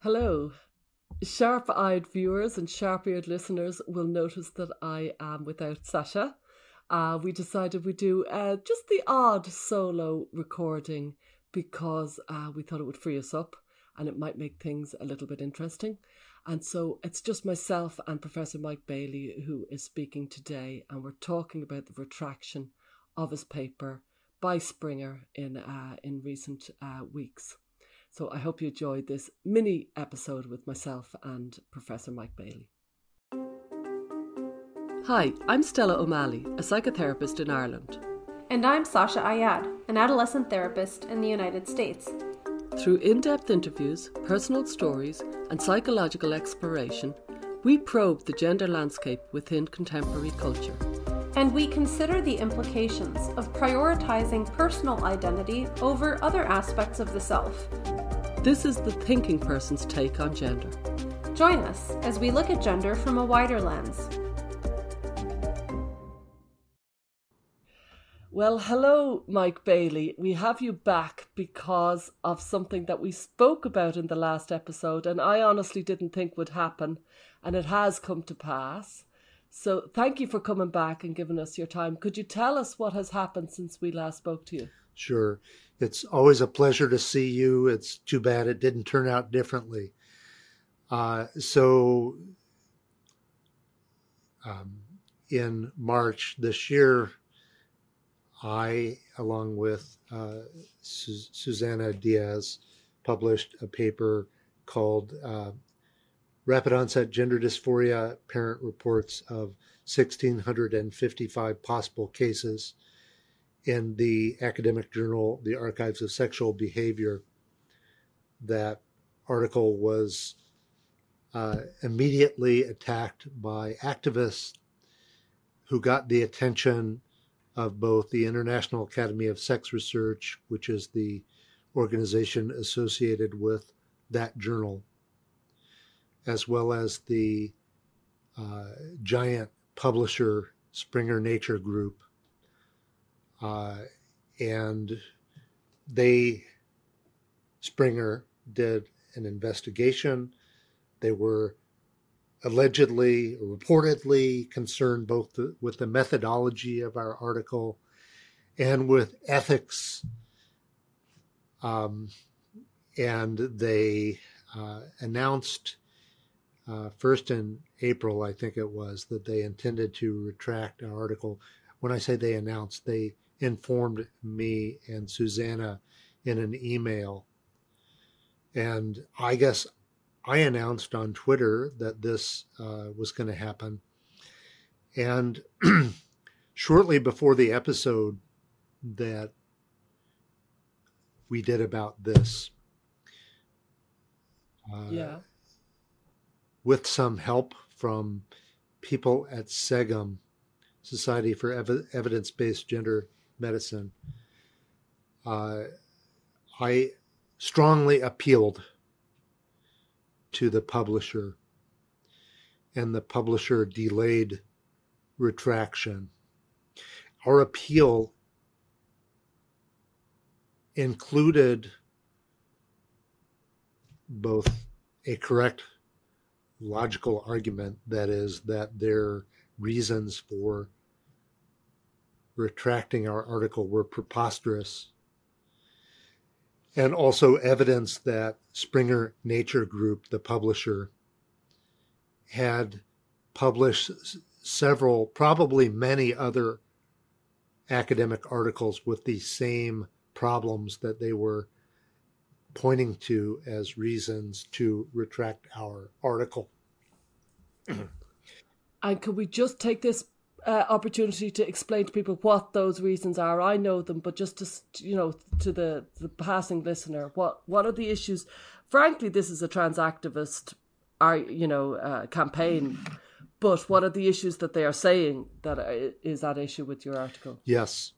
Hello. Sharp eyed viewers and sharp eared listeners will notice that I am without Sasha. Uh, we decided we'd do uh, just the odd solo recording because uh, we thought it would free us up and it might make things a little bit interesting. And so it's just myself and Professor Mike Bailey who is speaking today, and we're talking about the retraction of his paper by Springer in uh, in recent uh, weeks. So I hope you enjoyed this mini episode with myself and Professor Mike Bailey. Hi, I'm Stella O'Malley, a psychotherapist in Ireland. And I'm Sasha Ayad, an adolescent therapist in the United States. Through in depth interviews, personal stories, and psychological exploration, we probe the gender landscape within contemporary culture. And we consider the implications of prioritizing personal identity over other aspects of the self. This is the thinking person's take on gender. Join us as we look at gender from a wider lens. Well, hello, Mike Bailey. We have you back because of something that we spoke about in the last episode, and I honestly didn't think would happen, and it has come to pass. So, thank you for coming back and giving us your time. Could you tell us what has happened since we last spoke to you? Sure. It's always a pleasure to see you. It's too bad it didn't turn out differently. Uh, so, um, in March this year, I, along with uh, Su- Suzanna Diaz, published a paper called uh, Rapid Onset Gender Dysphoria Parent Reports of 1,655 Possible Cases in the academic journal, The Archives of Sexual Behavior. That article was uh, immediately attacked by activists who got the attention of both the International Academy of Sex Research, which is the organization associated with that journal, as well as the uh, giant publisher Springer Nature Group. Uh, and they, Springer, did an investigation. They were allegedly reportedly concerned both the, with the methodology of our article and with ethics. Um, and they uh, announced uh, first in April, I think it was, that they intended to retract our article. When I say they announced, they informed me and Suzanna in an email. And I guess I announced on Twitter that this uh, was going to happen. And shortly before the episode that we did about this, uh, yeah, with some help from people at SEGM, Society for Ev- Evidence Based Gender Medicine, uh, I strongly appealed to the publisher, and the publisher delayed retraction. Our appeal included both a correct logical argument, that is, that their reasons for retracting our article were preposterous and also evidence that Springer Nature Group, the publisher, had published several, probably many other academic articles with the same problems that they were pointing to as reasons to retract our article. and could we just take this uh, opportunity to explain to people what those reasons are. I know them, but just to you know to the the passing listener, what what are the issues? Frankly, this is a trans activist, are you know uh, campaign. But what are the issues that they are saying that is at issue with your article? Yes.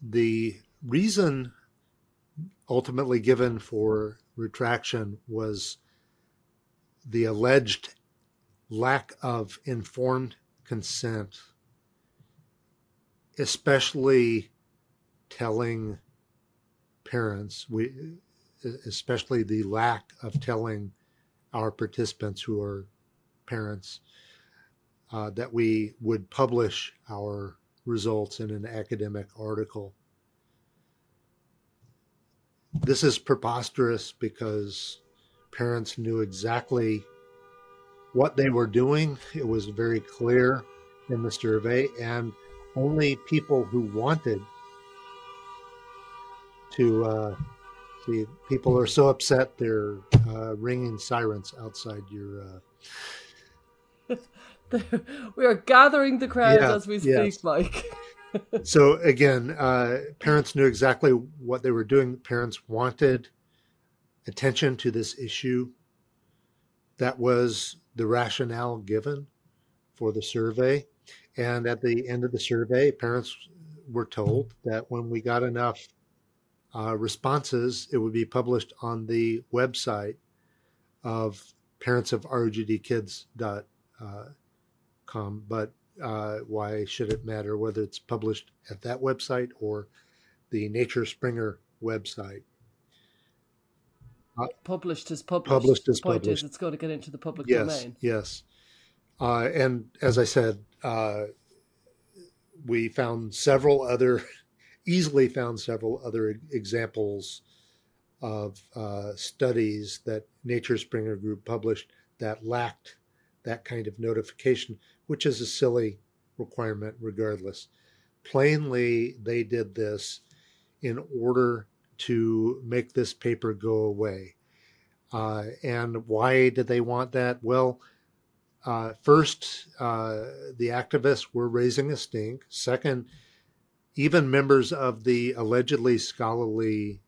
The reason ultimately given for retraction was the alleged lack of informed consent, especially telling parents we especially the lack of telling our participants who are parents uh, that we would publish our results in an academic article. This is preposterous because parents knew exactly what they were doing. It was very clear in the survey, and only people who wanted to uh, see people are so upset they're uh, ringing sirens outside your. Uh... we are gathering the crowd yeah, as we speak, yes. Mike. so again, uh, parents knew exactly what they were doing. Parents wanted attention to this issue. That was the rationale given for the survey. And at the end of the survey, parents were told that when we got enough uh, responses, it would be published on the website of parents of. Uh, but uh, why should it matter whether it's published at that website or the Nature Springer website? Published is published. Published is the point published. Is it's going to get into the public yes, domain. Yes. Uh, and as I said, uh, we found several other, easily found several other examples of uh, studies that Nature Springer Group published that lacked that kind of notification, which is a silly requirement regardless. Plainly, they did this in order to make this paper go away. Uh, and why did they want that? Well, uh, first, uh, the activists were raising a stink. Second, even members of the allegedly scholarly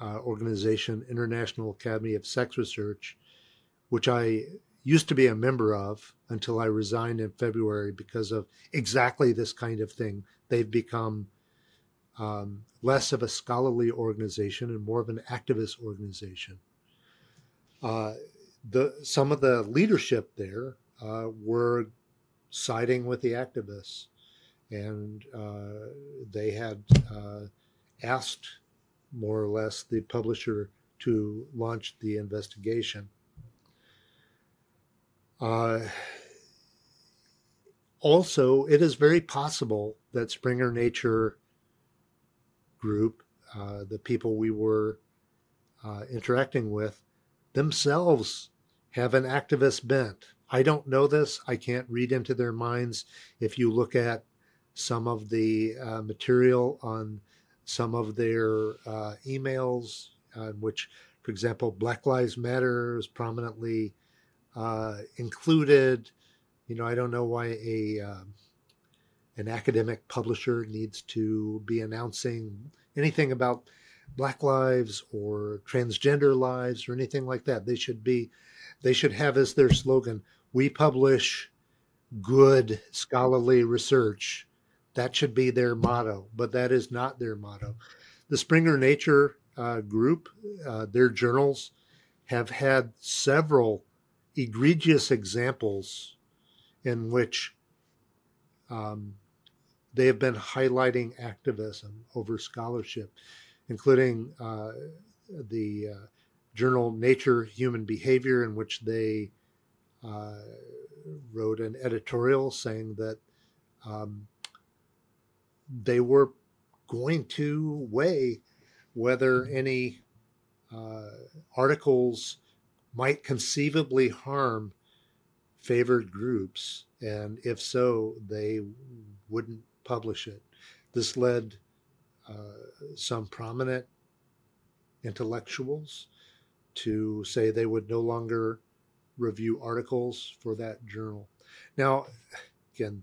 uh, organization, International Academy of Sex Research, which I used to be a member of until I resigned in February because of exactly this kind of thing. They've become um, less of a scholarly organization and more of an activist organization. Uh, the some of the leadership there uh, were siding with the activists, and uh, they had uh, asked more or less the publisher to launch the investigation. Uh, also, it is very possible that Springer Nature Group, uh, the people we were uh, interacting with, themselves have an activist bent. I don't know this. I can't read into their minds. If you look at some of the uh, material on some of their uh, emails, uh, which, for example, Black Lives Matter is prominently uh, included. You know, I don't know why a um, an academic publisher needs to be announcing anything about black lives or transgender lives or anything like that. They should be, they should have as their slogan, we publish good scholarly research. That should be their motto, but that is not their motto. The Springer Nature uh, group, uh, their journals have had several egregious examples in which um, they have been highlighting activism over scholarship including uh, the uh, journal Nature Human Behavior, in which they uh, wrote an editorial saying that um, they were going to weigh whether any uh, articles might conceivably harm favored groups, and if so, they wouldn't publish it. This led uh, some prominent intellectuals to say they would no longer review articles for that journal. Now, again,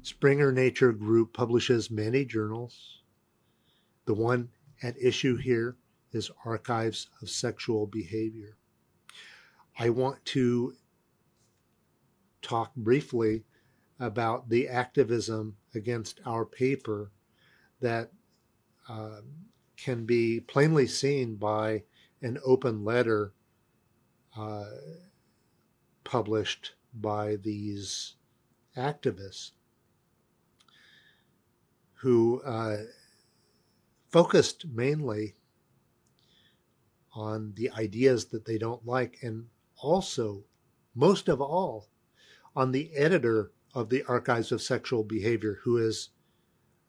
Springer Nature Group publishes many journals. The one at issue here is Archives of Sexual Behavior. I want to talk briefly about the activism against our paper that um, can be plainly seen by an open letter uh, published by these activists who uh, focused mainly on the ideas that they don't like, and also, most of all, on the editor of the Archives of Sexual Behavior, who is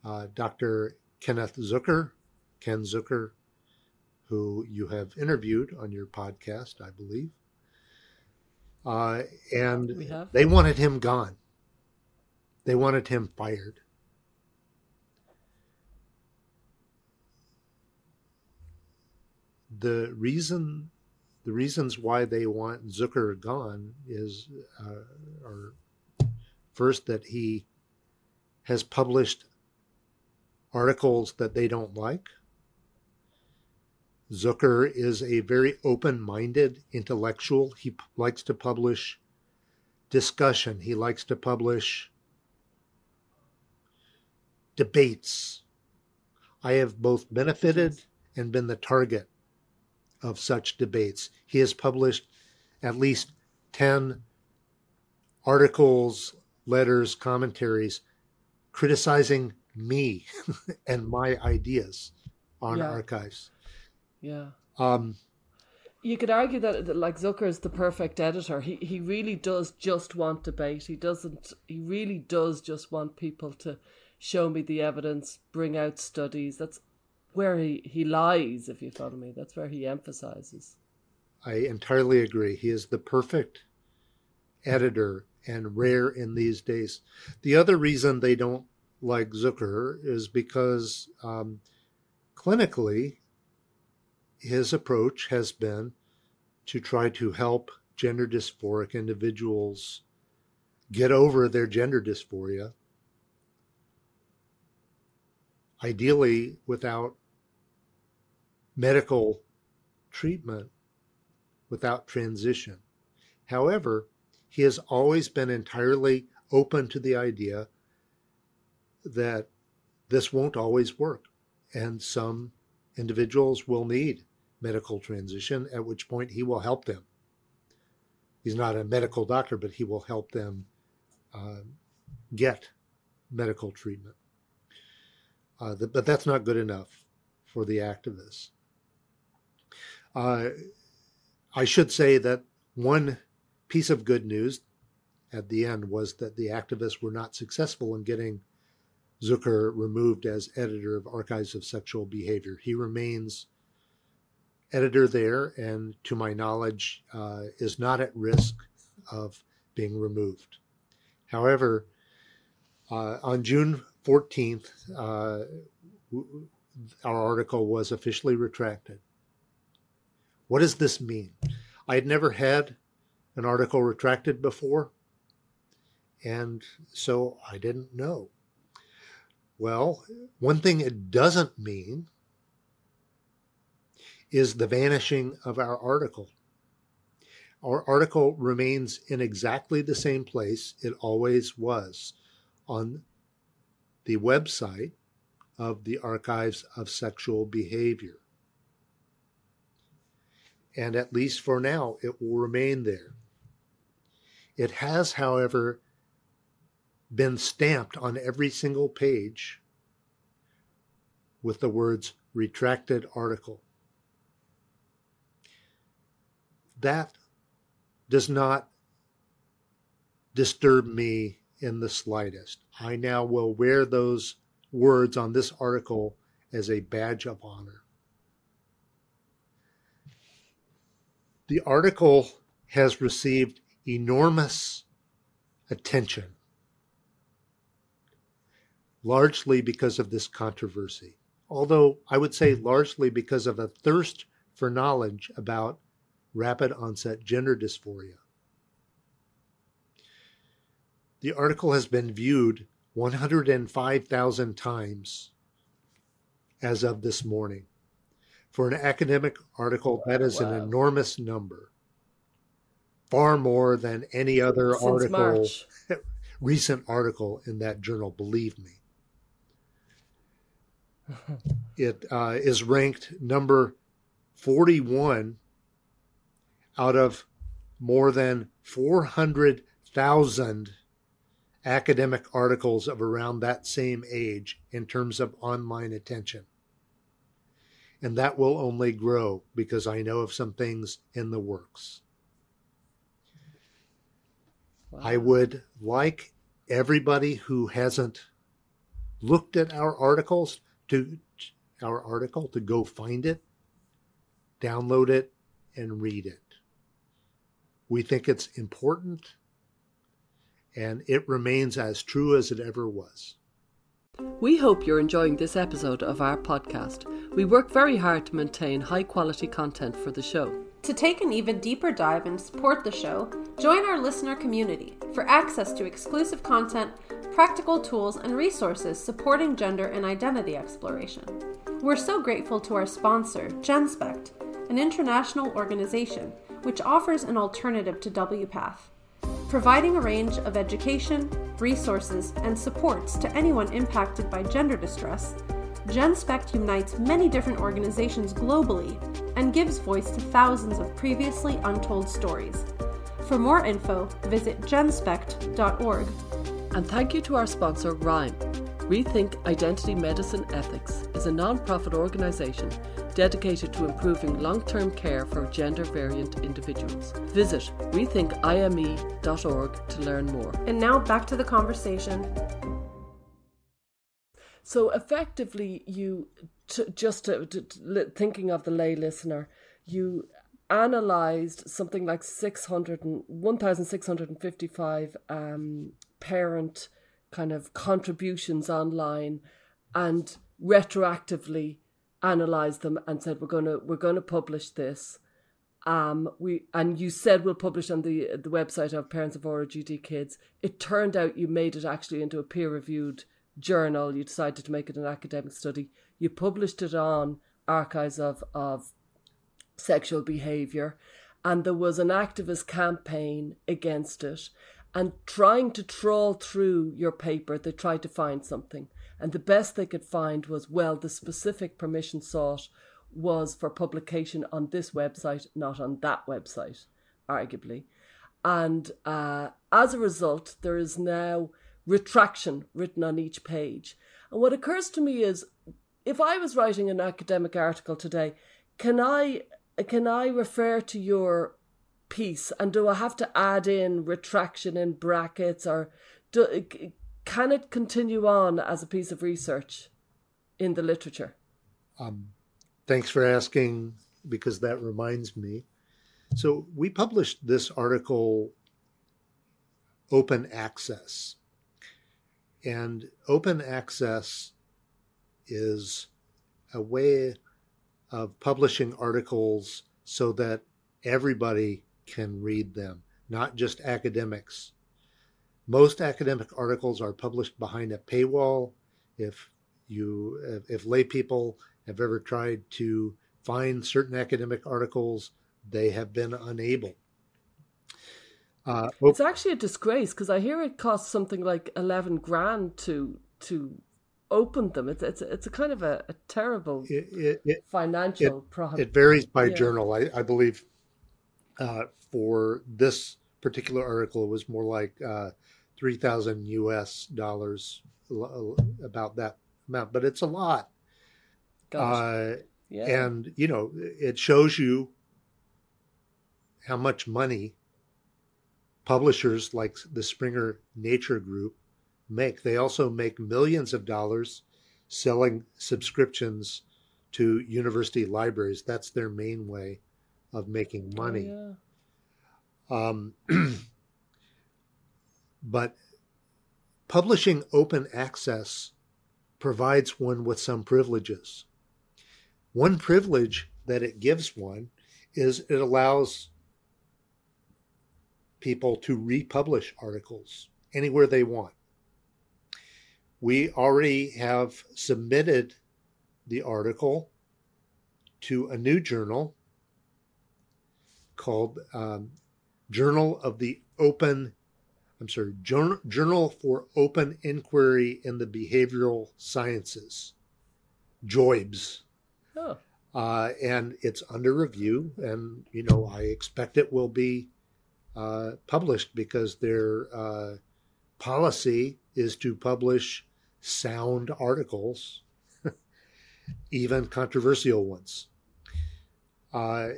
uh, Dr. Kenneth Zucker, Ken Zucker, who you have interviewed on your podcast, I believe. Uh, and they wanted him gone. They wanted him fired. The reason, the reasons why they want Zucker gone is, uh, are first that he has published articles that they don't like. Zucker is a very open minded intellectual. He p- likes to publish discussion, he likes to publish debates. I have both benefited and been the target of such debates. He has published at least 10 articles, letters, commentaries criticizing me and my ideas on yeah. archives. Yeah. Um, you could argue that, that like Zucker is the perfect editor. He he really does just want debate. He doesn't. He really does just want people to show me the evidence, bring out studies. That's where he he lies. If you follow me, that's where he emphasizes. I entirely agree. He is the perfect editor and rare in these days. The other reason they don't like Zucker is because um, clinically, his approach has been to try to help gender dysphoric individuals get over their gender dysphoria, ideally without medical treatment, without transition. However, he has always been entirely open to the idea that this won't always work. And some individuals will need medical transition, at which point he will help them. He's not a medical doctor, but he will help them uh, get medical treatment. Uh, the, but that's not good enough for the activists. Uh, I should say that one piece of good news at the end was that the activists were not successful in getting Zucker removed as editor of Archives of Sexual Behavior. He remains editor there, and to my knowledge, uh, is not at risk of being removed. However, uh, on June 14th, uh, our article was officially retracted. What does this mean? I had never had an article retracted before, and so I didn't know. Well, one thing it doesn't mean is the vanishing of our article. Our article remains in exactly the same place it always was on the website of the Archives of Sexual Behavior. And at least for now, it will remain there. It has, however, been stamped on every single page with the words retracted article. That does not disturb me in the slightest. I now will wear those words on this article as a badge of honor. The article has received enormous attention largely because of this controversy. Although I would say largely because of a thirst for knowledge about rapid onset gender dysphoria. The article has been viewed 105,000 times as of this morning. For an academic article, that is wow. an enormous number. Far more than any other Since article, recent article in that journal, believe me it uh, is ranked number 41 out of more than 400,000 academic articles of around that same age in terms of online attention. And that will only grow because I know of some things in the works. Wow. I would like everybody who hasn't looked at our articles to our article to go find it, download it, and read it. We think it's important and it remains as true as it ever was. We hope you're enjoying this episode of our podcast. We work very hard to maintain high quality content for the show. To take an even deeper dive and support the show, join our listener community for access to exclusive content, practical tools, and resources supporting gender and identity exploration. We're so grateful to our sponsor, GenSpect, an international organization which offers an alternative to WPATH providing a range of education, resources, and supports to anyone impacted by gender distress, GenSpect unites many different organizations globally and gives voice to thousands of previously untold stories. For more info, visit genspect.org. And thank you to our sponsor, ReIME. Rethink Identity Medicine Ethics is a non profit organisation dedicated to improving long term care for gender variant individuals. Visit rethinkime.org to learn more. And now back to the conversation. So, effectively, you t- just to, to, to, thinking of the lay listener, you analysed something like 600 and 1,655 um, parent kind of contributions online and retroactively analyzed them and said we're going to we're going to publish this. Um we and you said we'll publish on the the website of parents of ROGD kids. It turned out you made it actually into a peer reviewed journal you decided to make it an academic study. You published it on archives of of sexual behavior and there was an activist campaign against it. And trying to trawl through your paper they tried to find something. And the best they could find was well, the specific permission sought was for publication on this website, not on that website, arguably. And uh, as a result, there is now retraction written on each page. And what occurs to me is if I was writing an academic article today, can I can I refer to your piece and do I have to add in retraction in brackets or do, can it continue on as a piece of research in the literature? Um, thanks for asking, because that reminds me. So, we published this article open access. And open access is a way of publishing articles so that everybody can read them, not just academics. Most academic articles are published behind a paywall. If you, if, lay people have ever tried to find certain academic articles, they have been unable. Uh, it's actually a disgrace because I hear it costs something like eleven grand to to open them. It's it's it's a kind of a, a terrible it, it, it, financial it, problem. It varies by yeah. journal. I, I believe uh, for this particular article, it was more like uh, three thousand U.S. dollars, about that amount, but it's a lot. Uh, yeah. And you know, it shows you how much money publishers like the Springer Nature Group make. They also make millions of dollars selling subscriptions to university libraries. That's their main way of making oh, money. Oh, yeah. um, But publishing open access provides one with some privileges. One privilege that it gives one is it allows people to republish articles anywhere they want. We already have submitted the article to a new journal called um, Journal of the Open I'm sorry, Journal for Open Inquiry in the Behavioral Sciences, JOIBS. Oh. Uh, and it's under review, and you know I expect it will be uh, published because their uh, policy is to publish sound articles. even controversial ones. Uh,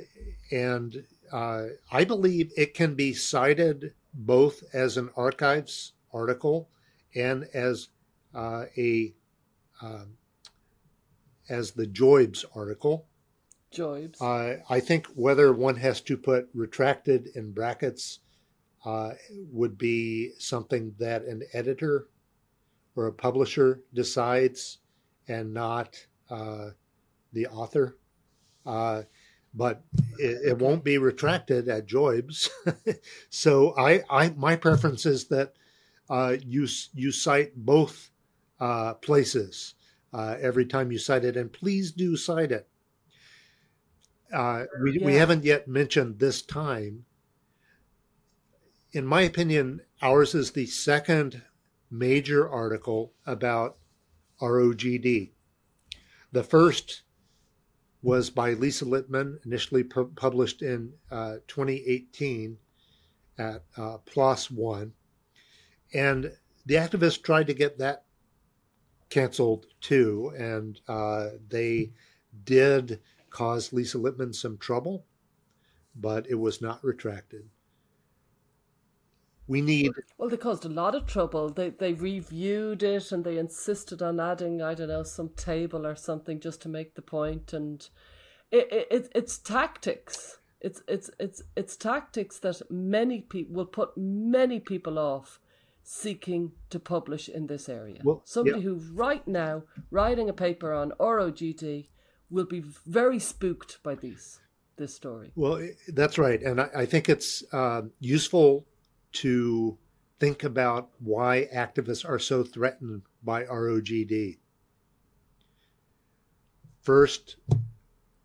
and uh, I believe it can be cited both as an archives article and as uh, a um, as the Joibs article. Uh, I think whether one has to put retracted in brackets uh, would be something that an editor or a publisher decides and not uh, the author. Uh, but it, it, won't be retracted at Joibs. so I, I, my preference is that uh, you you cite both uh, places every time you cite it, and please do cite it. Uh, we, yeah. we haven't yet mentioned this time. In my opinion, ours is the second major article about ROGD. The first was by Lisa Littman, initially pu- published in uh, 2018 at uh, PLOS One. And the activists tried to get that canceled too, and uh, they did cause Lisa Littman some trouble, but it was not retracted. We need. Well, they caused a lot of trouble. They they reviewed it and they insisted on adding I don't know some table or something just to make the point. point, and it, it it's tactics. It's it's it's it's tactics that many people will put many people off seeking to publish in this area. Well, Somebody yeah. who right now writing a paper on ROGD will be very spooked by these this story. Well, that's right, and I, I think it's uh, useful to think about why activists are so threatened by ROGD. First,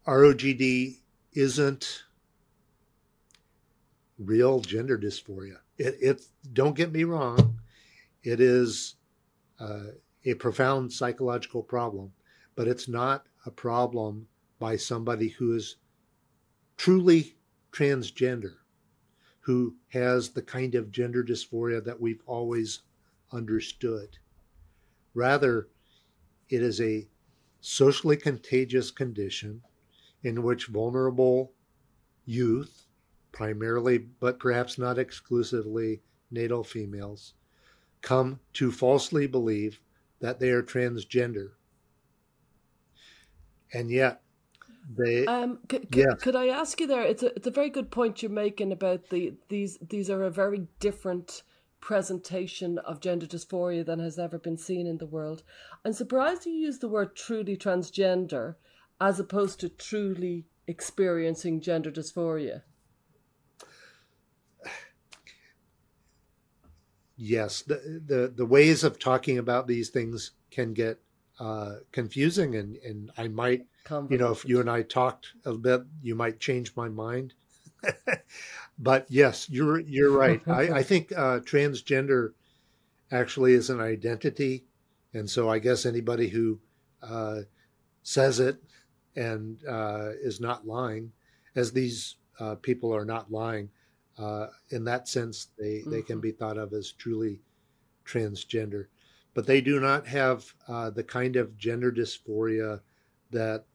ROGD isn't real gender dysphoria. It, it don't get me wrong, it is uh, a profound psychological problem, but it's not a problem by somebody who is truly transgender, who has the kind of gender dysphoria that we've always understood. Rather, it is a socially contagious condition in which vulnerable youth, primarily but perhaps not exclusively natal females, come to falsely believe that they are transgender. And yet, they. Um, c- c- yes. Could I ask you there? It's a it's a very good point you're making about the these these are a very different presentation of gender dysphoria than has ever been seen in the world. I'm surprised you use the word truly transgender as opposed to truly experiencing gender dysphoria? Yes, the, the, the ways of talking about these things can get uh, confusing, and, and I might, you know, if you and I talked a bit, you might change my mind. but yes, you're you're right. I, I think uh, transgender actually is an identity, and so I guess anybody who uh, says it and uh, is not lying, as these uh, people are not lying. Uh, in that sense, they, mm-hmm. they can mm-hmm. be thought of as truly transgender. But they do not have uh, the kind of gender dysphoria that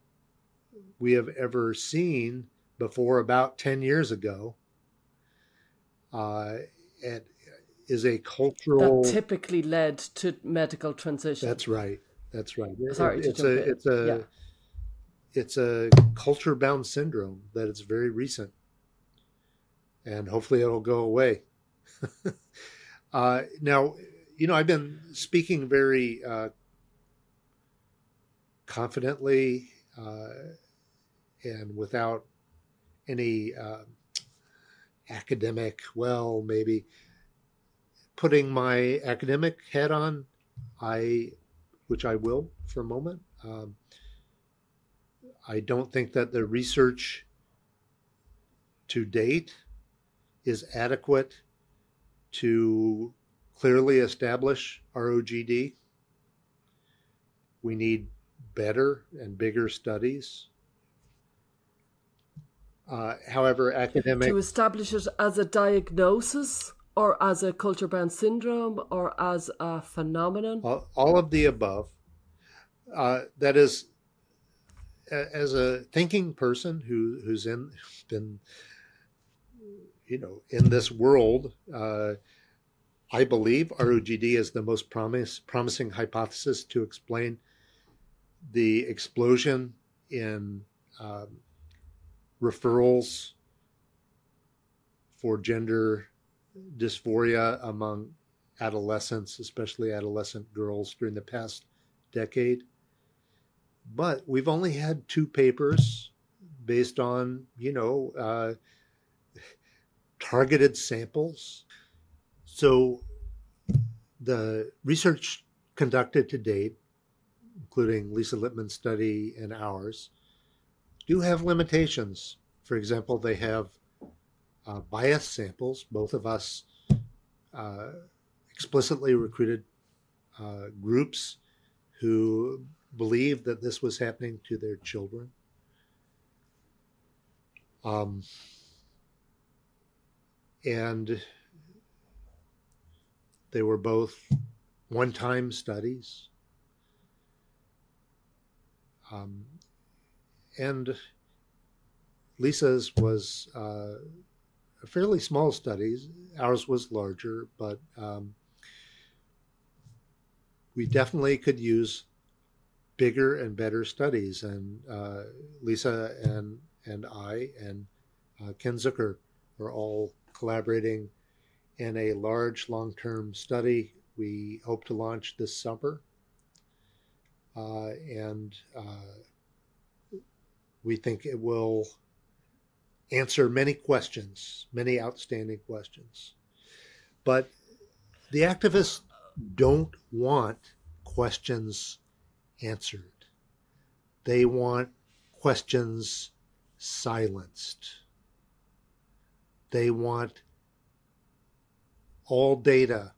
we have ever seen before about 10 years ago. Uh, it is a cultural. That typically led to medical transition. That's right. That's right. Sorry, it, it's a, it's a, yeah it's a culture bound syndrome that it's very recent and hopefully it'll go away uh, now you know i've been speaking very uh, confidently uh, and without any uh, academic well maybe putting my academic head on i which i will for a moment um, I don't think that the research to date is adequate to clearly establish ROGD. We need better and bigger studies. Uh, however, academic to establish it as a diagnosis or as a culture bound syndrome or as a phenomenon. All, all of the above. Uh, that is as a thinking person who who's in been you know in this world, uh, I believe ROGD is the most promise, promising hypothesis to explain the explosion in um, referrals for gender dysphoria among adolescents, especially adolescent girls, during the past decade. But we've only had two papers based on, you know, uh, targeted samples. So the research conducted to date, including Lisa Littman's study and ours, do have limitations. For example, they have uh, bias samples. Both of us uh, explicitly recruited uh, groups who believed that this was happening to their children. Um, and they were both one time studies. Um, and Lisa's was uh, a fairly small study. Ours was larger, but um, we definitely could use bigger and better studies. And uh, Lisa and and I and uh, Ken Zucker are all collaborating in a large long-term study. We hope to launch this summer, uh, and uh, we think it will answer many questions, many outstanding questions. But the activists don't want questions answered. They want questions silenced. They want all data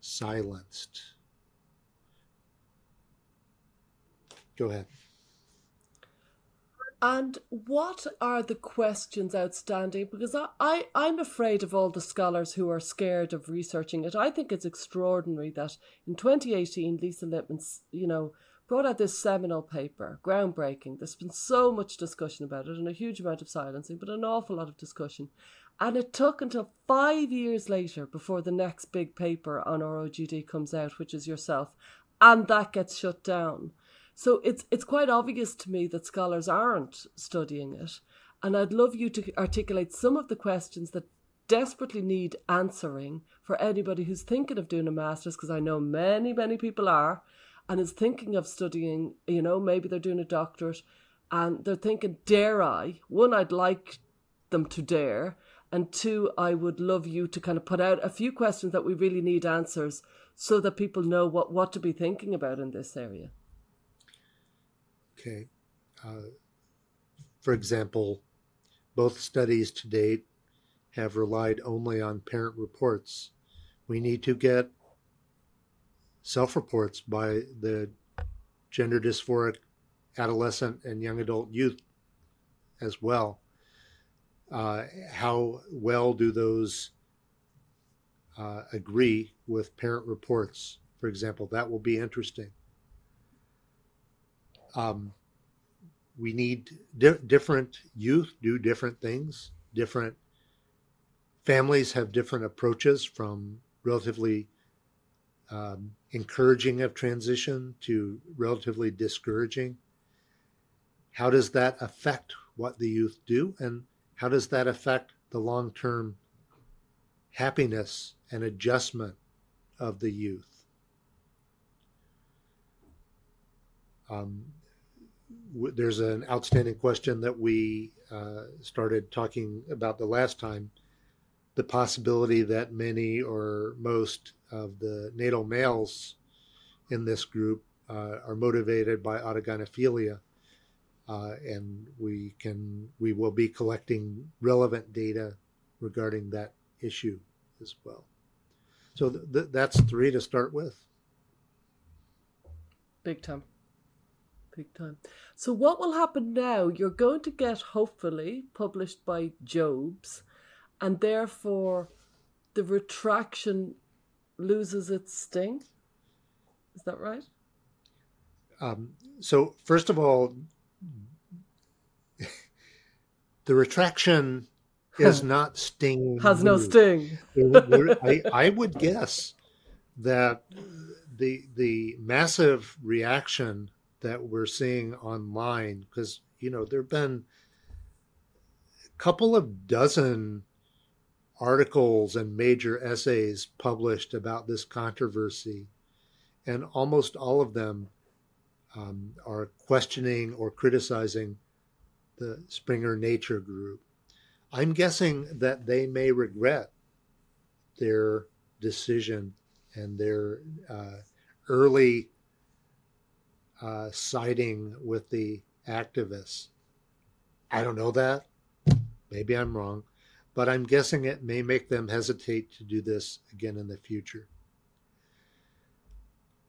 silenced. Go ahead. And what are the questions outstanding? Because I, I, I'm afraid of all the scholars who are scared of researching it. I think it's extraordinary that in 2018, Lisa Littman, you know, brought out this seminal paper, groundbreaking. There's been so much discussion about it and a huge amount of silencing, but an awful lot of discussion. And it took until five years later before the next big paper on ROGD comes out, which is yourself, and that gets shut down. So it's it's quite obvious to me that scholars aren't studying it, and I'd love you to articulate some of the questions that desperately need answering for anybody who's thinking of doing a master's, because I know many many people are, and is thinking of studying. You know, maybe they're doing a doctorate, and they're thinking, dare I? One, I'd like them to dare. And two, I would love you to kind of put out a few questions that we really need answers so that people know what, what to be thinking about in this area. Okay. Uh, for example, both studies to date have relied only on parent reports. We need to get self reports by the gender dysphoric adolescent and young adult youth as well. Uh, how well do those uh, agree with parent reports? For example, that will be interesting um, we need di- different youth do different things. Different families have different approaches from relatively um, encouraging of transition to relatively discouraging. How does that affect what the youth do? And how does that affect the long term happiness and adjustment of the youth? Um, there's an outstanding question that we uh, started talking about the last time the possibility that many or most of the natal males in this group uh, are motivated by autogynephilia. Uh, and we can we will be collecting relevant data regarding that issue as well. So th- th- that's three to start with. Big time big time. So what will happen now? You're going to get hopefully published by Joibs, and therefore the retraction loses its sting. Is that right? Um, so, first of all, the retraction is not sting. Has no sting. I, I would guess that the the massive reaction that we're seeing online, because you know there've been a couple of dozen articles and major essays published about this controversy, and almost all of them um, are questioning or criticizing the Springer Nature Group. I'm guessing that they may regret their decision and their uh, early uh, siding with the activists. I don't know that. Maybe I'm wrong, but I'm guessing it may make them hesitate to do this again in the future.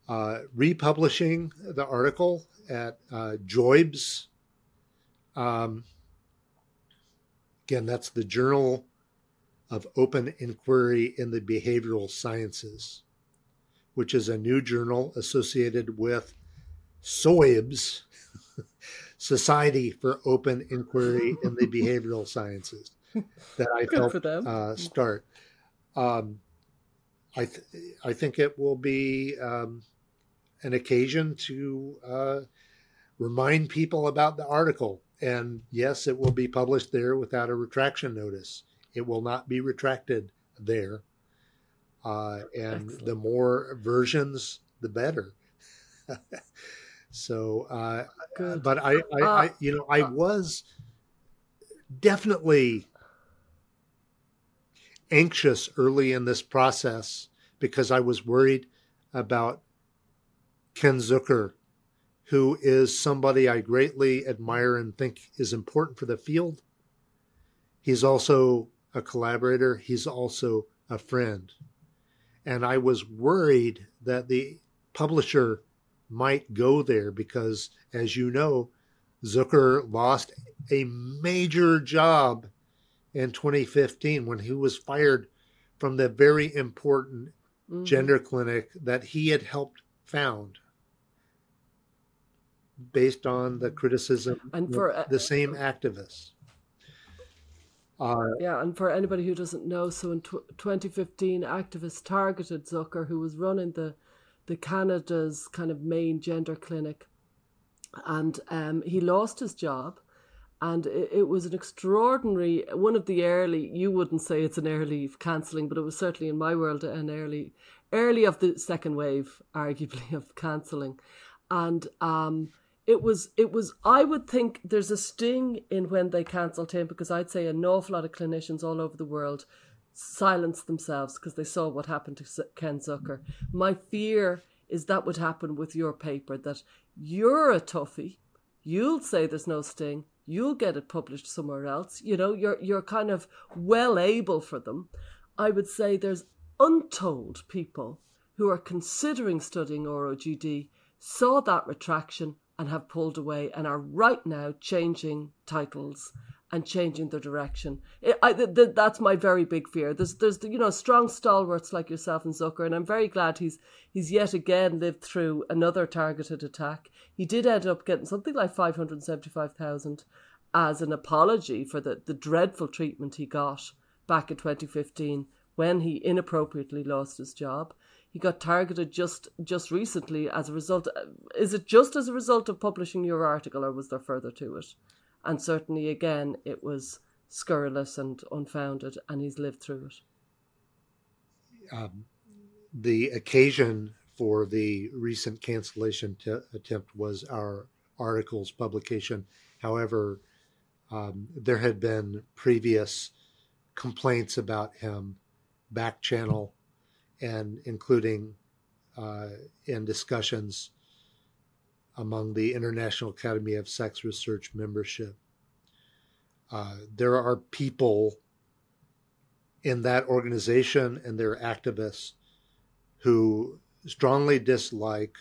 Uh, republishing the article at uh. Um, again, that's the Journal of Open Inquiry in the Behavioral Sciences, which is a new journal associated with SOIBS, Society for Open Inquiry in the Behavioral Sciences, that I helped uh, start. Um, I th- I think it will be um, an occasion to uh, remind people about the article. And yes, it will be published there without a retraction notice. It will not be retracted there. Uh, and Excellent. the more versions, the better. so, uh, but I, I, I, uh, you know, I uh, was definitely anxious early in this process because I was worried about Ken Zucker, who is somebody I greatly admire and think is important for the field. He's also a collaborator, he's also a friend. And I was worried that the publisher might go there because, as you know, Zucker lost a major job in 2015 when he was fired from the very important mm-hmm. gender clinic that he had helped found based on the criticism and for uh, the same activists. Uh, yeah, and for anybody who doesn't know, so in tw- 2015, activists targeted Zucker, who was running the the Canada's kind of main gender clinic, and um, he lost his job. And it, it, was an extraordinary one of the early. You wouldn't say it's an early cancelling, but it was certainly in my world an early, early of the second wave, arguably of cancelling, and um, it was it was I would think there's a sting in when they cancelled him because I'd say an awful lot of clinicians all over the world silenced themselves because they saw what happened to Ken Zucker. My fear is that would happen with your paper that you're a toughie, you'll say there's no sting, you'll get it published somewhere else. You know, you're you're kind of well able for them. I would say there's untold people who are considering studying ROGD saw that retraction and have pulled away and are right now changing titles and changing their direction. It, I, that's my very big fear. There's, there's, you know, strong stalwarts like yourself and Zucker, and I'm very glad he's he's yet again lived through another targeted attack. He did end up getting something like five hundred seventy-five thousand as an apology for the the dreadful treatment he got back in 2015 when he inappropriately lost his job. He got targeted just just recently as a result. Is it just as a result of publishing your article, or was there further to it? And certainly, again, it was scurrilous and unfounded, and he's lived through it. Um, the occasion for the recent cancellation t- attempt was our article's publication. However, um, there had been previous complaints about him back channel and including uh, in discussions among the International Academy of Sex Research membership. Uh, there are people in that organization and their activists who strongly dislike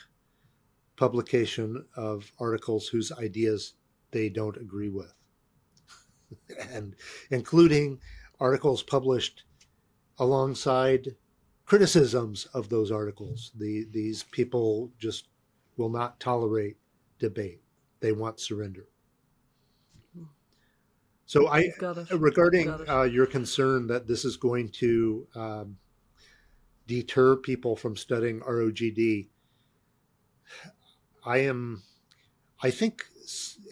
publication of articles whose ideas they don't agree with, and including articles published alongside criticisms of those articles. The, these people just will not tolerate debate. They want surrender. So I, regarding uh, your concern that this is going to um, deter people from studying ROGD, I am, I think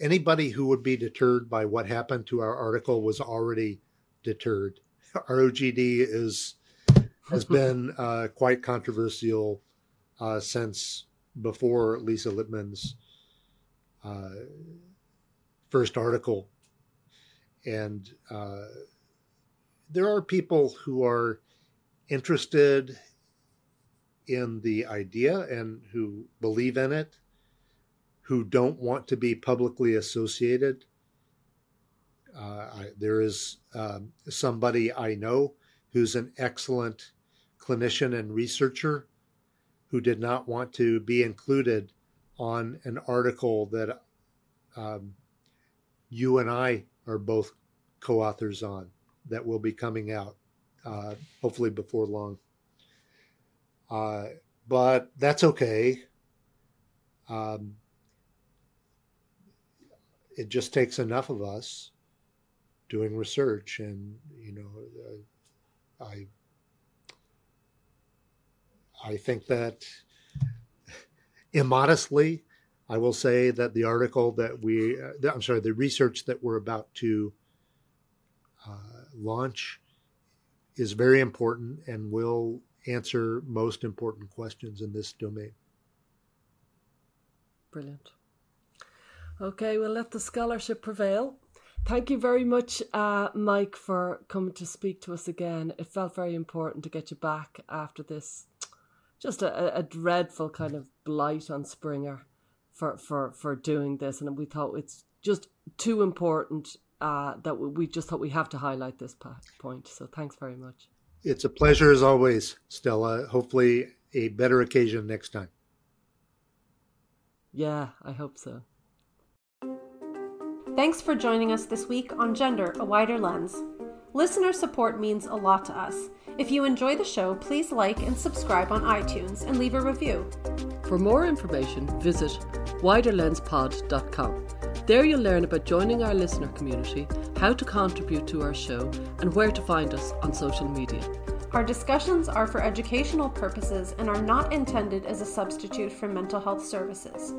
anybody who would be deterred by what happened to our article was already deterred. ROGD is has been uh, quite controversial uh, since before Lisa Littman's uh, first article. And uh, there are people who are interested in the idea and who believe in it, who don't want to be publicly associated. Uh, I, there is um, somebody I know who's an excellent clinician and researcher who did not want to be included on an article that um, you and I are both co authors on that will be coming out uh, hopefully before long. Uh, but that's okay. Um, it just takes enough of us doing research, and you know, uh, I I think that immodestly, I will say that the article that we, uh, I'm sorry, the research that we're about to uh, launch is very important and will answer most important questions in this domain. Brilliant. Okay, we'll let the scholarship prevail. Thank you very much, uh, Mike, for coming to speak to us again. It felt very important to get you back after this, just a, a dreadful kind of blight on Springer for, for, for doing this. And we thought it's just too important uh, that we, we just thought we have to highlight this point. So thanks very much. It's a pleasure as always, Stella. Hopefully, a better occasion next time. Yeah, I hope so. Thanks for joining us this week on Gender, a Wider Lens. Listener support means a lot to us. If you enjoy the show, please like and subscribe on iTunes and leave a review. For more information, visit widerlenspod.com. There you'll learn about joining our listener community, how to contribute to our show, and where to find us on social media. Our discussions are for educational purposes and are not intended as a substitute for mental health services.